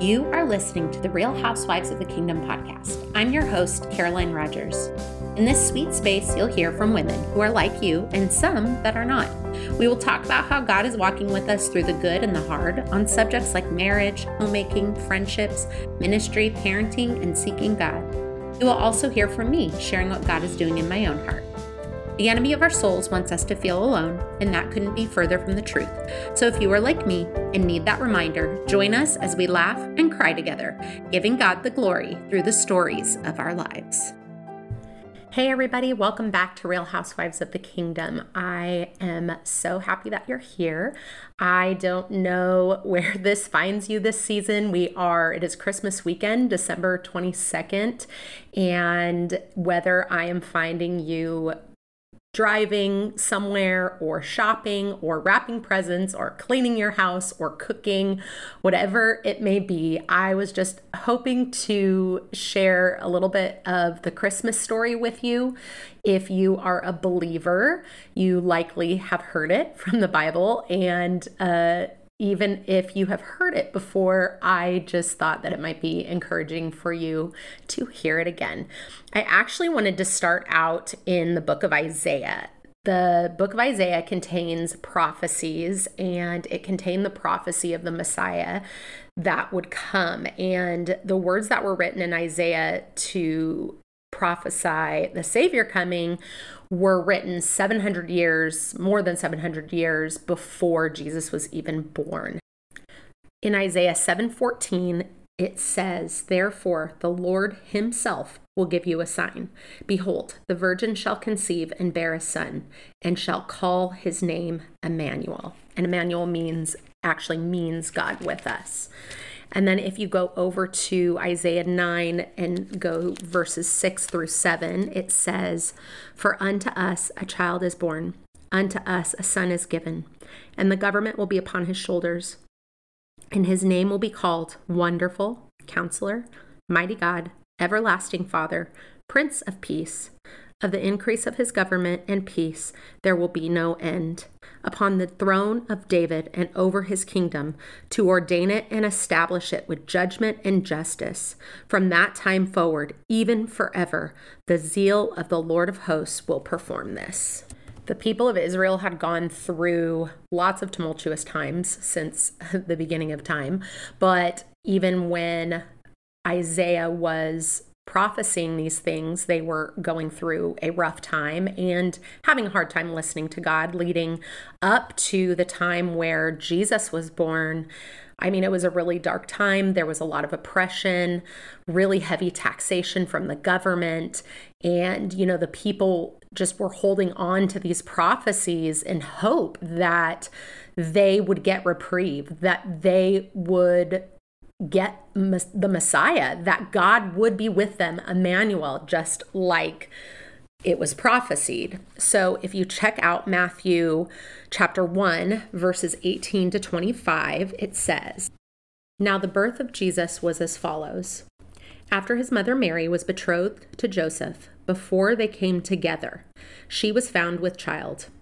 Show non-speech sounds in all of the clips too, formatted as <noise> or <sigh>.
You are listening to the Real Housewives of the Kingdom podcast. I'm your host, Caroline Rogers. In this sweet space, you'll hear from women who are like you and some that are not. We will talk about how God is walking with us through the good and the hard on subjects like marriage, homemaking, friendships, ministry, parenting, and seeking God. You will also hear from me sharing what God is doing in my own heart. The enemy of our souls wants us to feel alone, and that couldn't be further from the truth. So if you are like me and need that reminder, join us as we laugh and cry together, giving God the glory through the stories of our lives. Hey, everybody, welcome back to Real Housewives of the Kingdom. I am so happy that you're here. I don't know <laughs> where this finds you this season. We are, it is Christmas weekend, December 22nd, and whether I am finding you driving somewhere or shopping or wrapping presents or cleaning your house or cooking, whatever it may be. I was just hoping to share a little bit of the Christmas story with you. If you are a believer, you likely have heard it from the Bible and uh, even if you have heard it before, I just thought that it might be encouraging for you to hear it again. I actually wanted to start out in the book of Isaiah. The book of Isaiah contains prophecies and it contained the prophecy of the Messiah that would come. And the words that were written in Isaiah to prophesy the Savior coming were written 700 years, more than 700 years before Jesus was even born. In Isaiah 7:14, it says, Therefore, the Lord Himself will give you a sign. Behold, the virgin shall conceive and bear a son, and shall call his name Emmanuel. And Emmanuel means, actually means God with us. And then if you go over to Isaiah 9 and go verses 6 through 7, it says, For unto us a child is born, unto us a son is given, and the government will be upon his shoulders. And his name will be called Wonderful, Counselor, Mighty God, Everlasting Father, Prince of Peace. Of the increase of his government and peace there will be no end. Upon the throne of David and over his kingdom, to ordain it and establish it with judgment and justice. From that time forward, even forever, the zeal of the Lord of hosts will perform this. The people of Israel had gone through lots of tumultuous times since <laughs> the beginning of time, but even when Isaiah was prophesying these things, they were going through a rough time and having a hard time listening to God, leading up to the time where Jesus was born. I mean, it was a really dark time. There was a lot of oppression, really heavy taxation from the government. And, you know, the people just were holding on to these prophecies in hope that they would get reprieve, that they would get the Messiah, that God would be with them, Emmanuel, just like it was prophesied. So if you check out Matthew chapter 1, verses 18 to 25, it says, Now the birth of Jesus was as follows. After his mother Mary was betrothed to Joseph, before they came together, she was found with child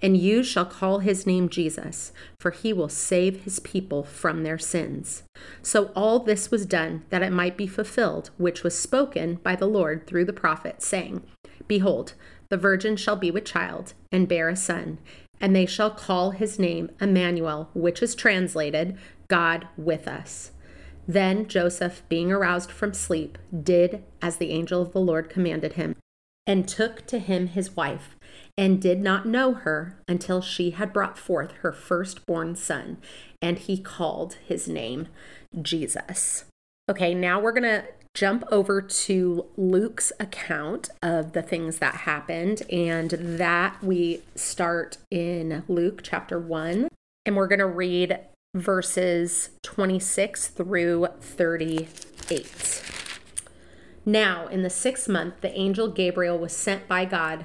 and you shall call his name Jesus, for he will save his people from their sins. So all this was done that it might be fulfilled, which was spoken by the Lord through the prophet, saying, Behold, the virgin shall be with child, and bear a son, and they shall call his name Emmanuel, which is translated, God with us. Then Joseph, being aroused from sleep, did as the angel of the Lord commanded him, and took to him his wife and did not know her until she had brought forth her firstborn son, and he called his name Jesus. Okay, now we're going to jump over to Luke's account of the things that happened, and that we start in Luke chapter 1, and we're going to read verses 26 through 38. Now, in the sixth month, the angel Gabriel was sent by God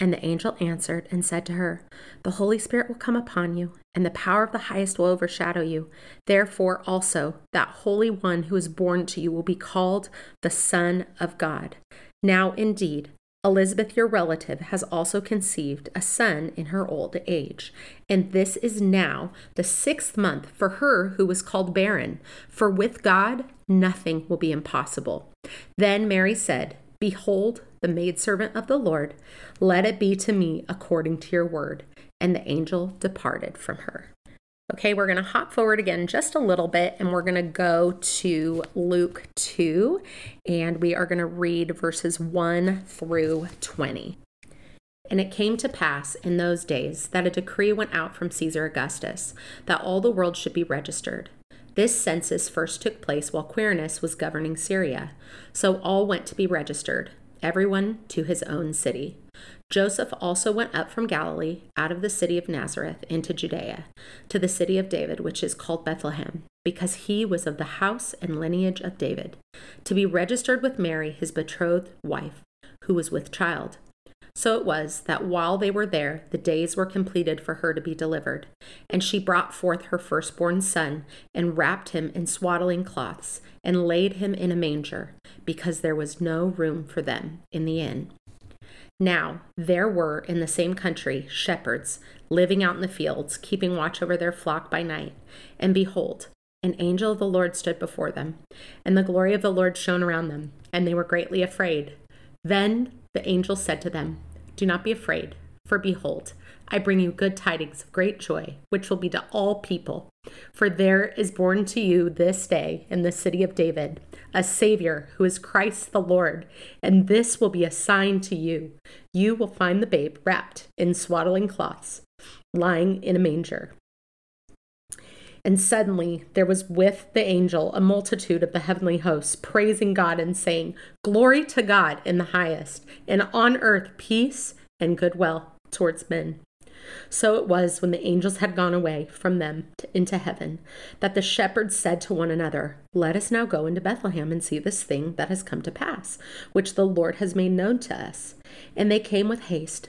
And the angel answered and said to her, The Holy Spirit will come upon you, and the power of the highest will overshadow you. Therefore, also, that Holy One who is born to you will be called the Son of God. Now, indeed, Elizabeth, your relative, has also conceived a son in her old age. And this is now the sixth month for her who was called barren. For with God, nothing will be impossible. Then Mary said, Behold, the maidservant of the Lord, let it be to me according to your word. And the angel departed from her. Okay, we're going to hop forward again just a little bit and we're going to go to Luke 2 and we are going to read verses 1 through 20. And it came to pass in those days that a decree went out from Caesar Augustus that all the world should be registered. This census first took place while Quirinus was governing Syria. So all went to be registered, everyone to his own city. Joseph also went up from Galilee, out of the city of Nazareth, into Judea, to the city of David, which is called Bethlehem, because he was of the house and lineage of David, to be registered with Mary, his betrothed wife, who was with child. So it was that while they were there, the days were completed for her to be delivered. And she brought forth her firstborn son, and wrapped him in swaddling cloths, and laid him in a manger, because there was no room for them in the inn. Now there were in the same country shepherds living out in the fields, keeping watch over their flock by night. And behold, an angel of the Lord stood before them, and the glory of the Lord shone around them, and they were greatly afraid. Then the angel said to them, Do not be afraid, for behold, I bring you good tidings of great joy, which will be to all people. For there is born to you this day in the city of David a Savior who is Christ the Lord, and this will be a sign to you. You will find the babe wrapped in swaddling cloths, lying in a manger. And suddenly there was with the angel a multitude of the heavenly hosts, praising God and saying, Glory to God in the highest, and on earth peace and goodwill towards men. So it was when the angels had gone away from them to, into heaven that the shepherds said to one another, Let us now go into Bethlehem and see this thing that has come to pass, which the Lord has made known to us. And they came with haste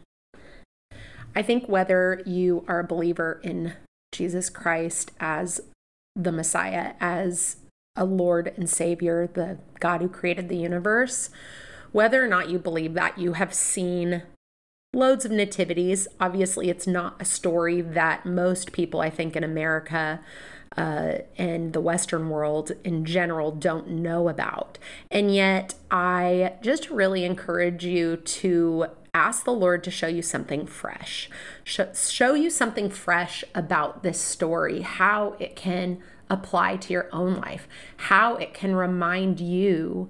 I think whether you are a believer in Jesus Christ as the Messiah, as a Lord and Savior, the God who created the universe, whether or not you believe that, you have seen loads of nativities. Obviously, it's not a story that most people, I think, in America uh, and the Western world in general don't know about. And yet, I just really encourage you to ask the Lord to show you something fresh, show you something fresh about this story, how it can apply to your own life, how it can remind you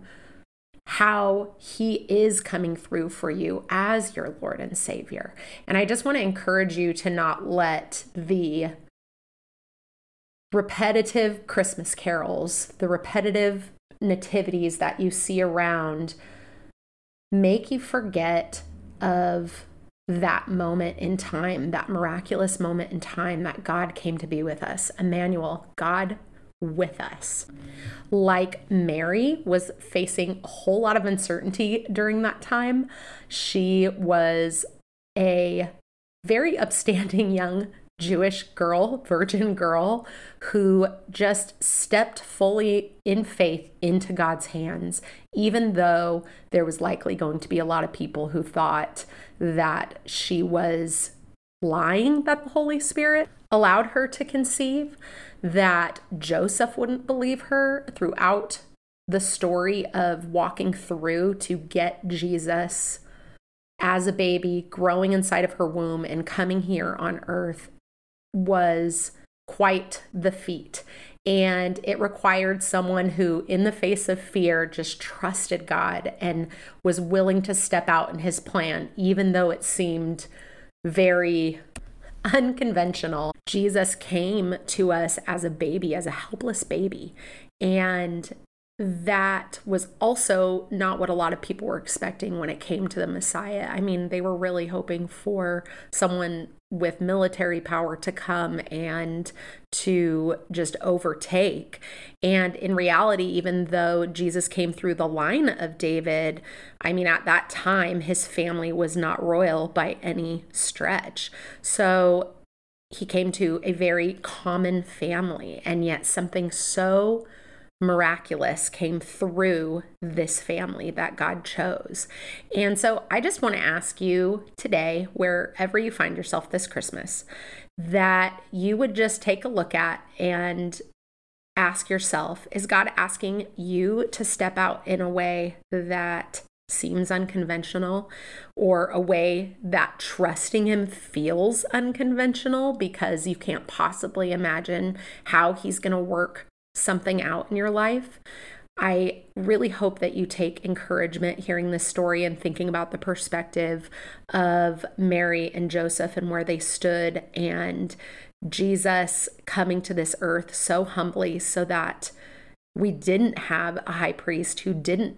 how he is coming through for you as your Lord and Savior. And I just want to encourage you to not let the repetitive Christmas carols, the repetitive nativities that you see around make you forget of that moment in time, that miraculous moment in time that God came to be with us. Emmanuel, God with us. Like Mary was facing a whole lot of uncertainty during that time, she was a very upstanding <laughs> young Jewish girl, virgin girl, who just stepped fully in faith into God's hands, even though there was likely going to be a lot of people who thought that she was lying that the Holy Spirit allowed her to conceive, that Joseph wouldn't believe her throughout the story of walking through to get Jesus as a baby, growing inside of her womb, and coming here on earth was quite the feat. And it required someone who, in the face of fear, just trusted God and was willing to step out in his plan, even though it seemed very unconventional. Jesus came to us as a baby, as a helpless baby. And that was also not what a lot of people were expecting when it came to the Messiah. I mean, they were really hoping for someone with military power to come and to just overtake. And in reality, even though Jesus came through the line of David, I mean, at that time, his family was not royal by any stretch. So he came to a very common family, and yet something so miraculous came through this family that God chose. And so I just want to ask you today, wherever you find yourself this Christmas, that you would just take a look at and ask yourself is God asking you to step out in a way that seems unconventional or a way that trusting him feels unconventional because you can't possibly imagine how he's going to work something out in your life. I really hope that you take encouragement hearing this story and thinking about the perspective of Mary and Joseph and where they stood and Jesus coming to this earth so humbly so that we didn't have a high priest who didn't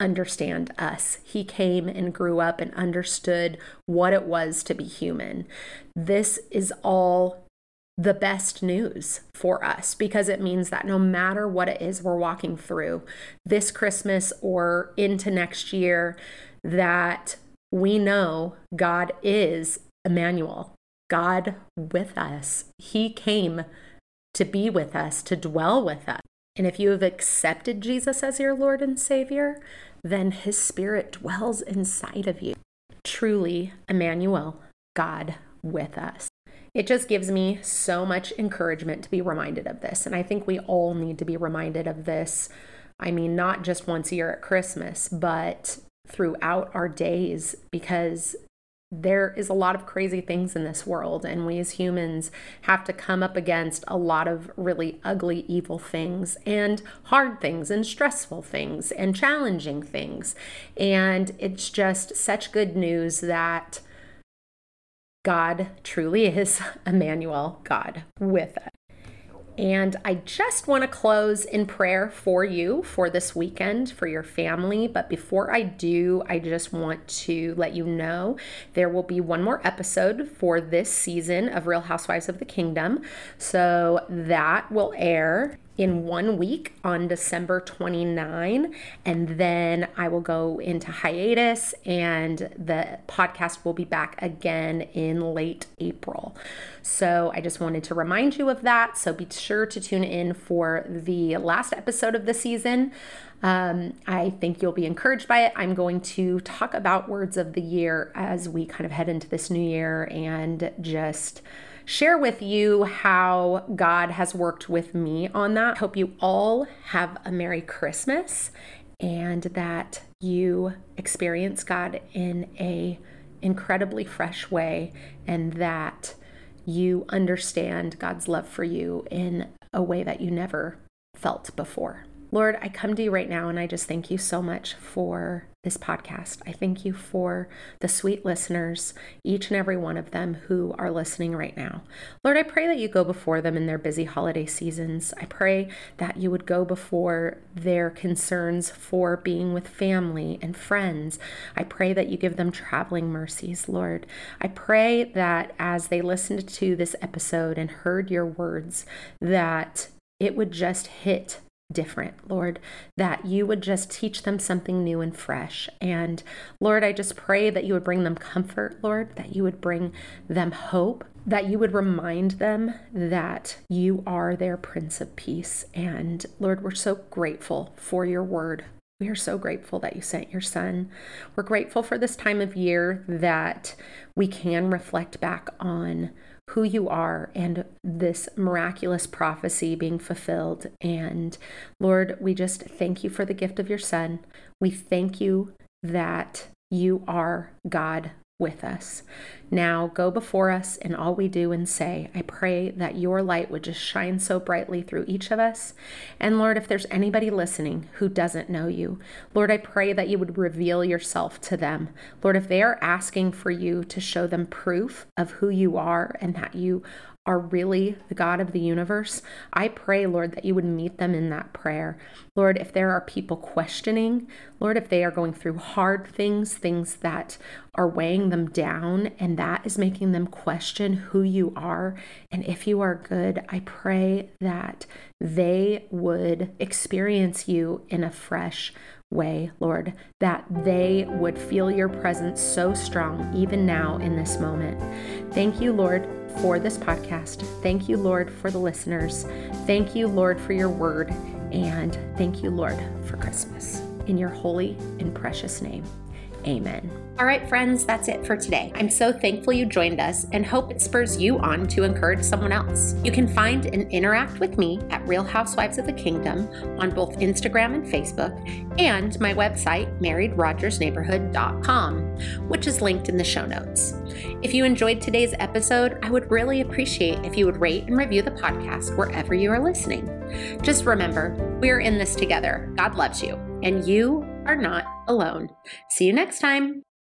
understand us. He came and grew up and understood what it was to be human. This is all the best news for us because it means that no matter what it is we're walking through this Christmas or into next year, that we know God is Emmanuel, God with us. He came to be with us, to dwell with us. And if you have accepted Jesus as your Lord and Savior, then His Spirit dwells inside of you. Truly, Emmanuel, God with us it just gives me so much encouragement to be reminded of this. And I think we all need to be reminded of this. I mean, not just once a year at Christmas, but throughout our days, because there is a lot of crazy things in this world, and we as humans have to come up against a lot of really ugly, evil things, and hard things, and stressful things, and challenging things. And it's just such good news that God truly is <laughs> Emmanuel, God with us. And I just want to close in prayer for you for this weekend, for your family. But before I do, I just want to let you know there will be one more episode for this season of Real Housewives of the Kingdom. So that will air in one week on December 29. And then I will go into hiatus and the podcast will be back again in late April. So I just wanted to remind you of that. So be sure to tune in for the last episode of the season. Um, I think you'll be encouraged by it. I'm going to talk about words of the year as we kind of head into this new year and just share with you how God has worked with me on that. Hope you all have a Merry Christmas and that you experience God in a incredibly fresh way and that you understand God's love for you in a way that you never felt before. Lord, I come to you right now and I just thank you so much for this podcast. I thank you for the sweet listeners, each and every one of them who are listening right now. Lord, I pray that you go before them in their busy holiday seasons. I pray that you would go before their concerns for being with family and friends. I pray that you give them traveling mercies, Lord. I pray that as they listened to this episode and heard your words, that it would just hit different, Lord, that you would just teach them something new and fresh. And Lord, I just pray that you would bring them comfort, Lord, that you would bring them hope, that you would remind them that you are their Prince of Peace. And Lord, we're so grateful for your word. We are so grateful that you sent your son. We're grateful for this time of year that we can reflect back on who you are and this miraculous prophecy being fulfilled. And Lord, we just thank you for the gift of your Son. We thank you that you are God with us. Now go before us in all we do and say. I pray that your light would just shine so brightly through each of us. And Lord, if there's anybody listening who doesn't know you, Lord, I pray that you would reveal yourself to them. Lord, if they are asking for you to show them proof of who you are and that you are really the God of the universe, I pray, Lord, that you would meet them in that prayer. Lord, if there are people questioning, Lord, if they are going through hard things, things that are weighing them down, and that is making them question who you are and if you are good, I pray that they would experience you in a fresh way, Lord, that they would feel your presence so strong even now in this moment. Thank you, Lord, for this podcast. Thank you, Lord, for the listeners. Thank you, Lord, for your word. And thank you, Lord, for Christmas. In your holy and precious name. Amen. All right, friends, that's it for today. I'm so thankful you joined us and hope it spurs you on to encourage someone else. You can find and interact with me at Real Housewives of the Kingdom on both Instagram and Facebook, and my website, marriedrogersneighborhood.com, which is linked in the show notes. If you enjoyed today's episode, I would really appreciate if you would rate and review the podcast wherever you are listening. Just remember, we are in this together. God loves you, and you are not alone. See you next time.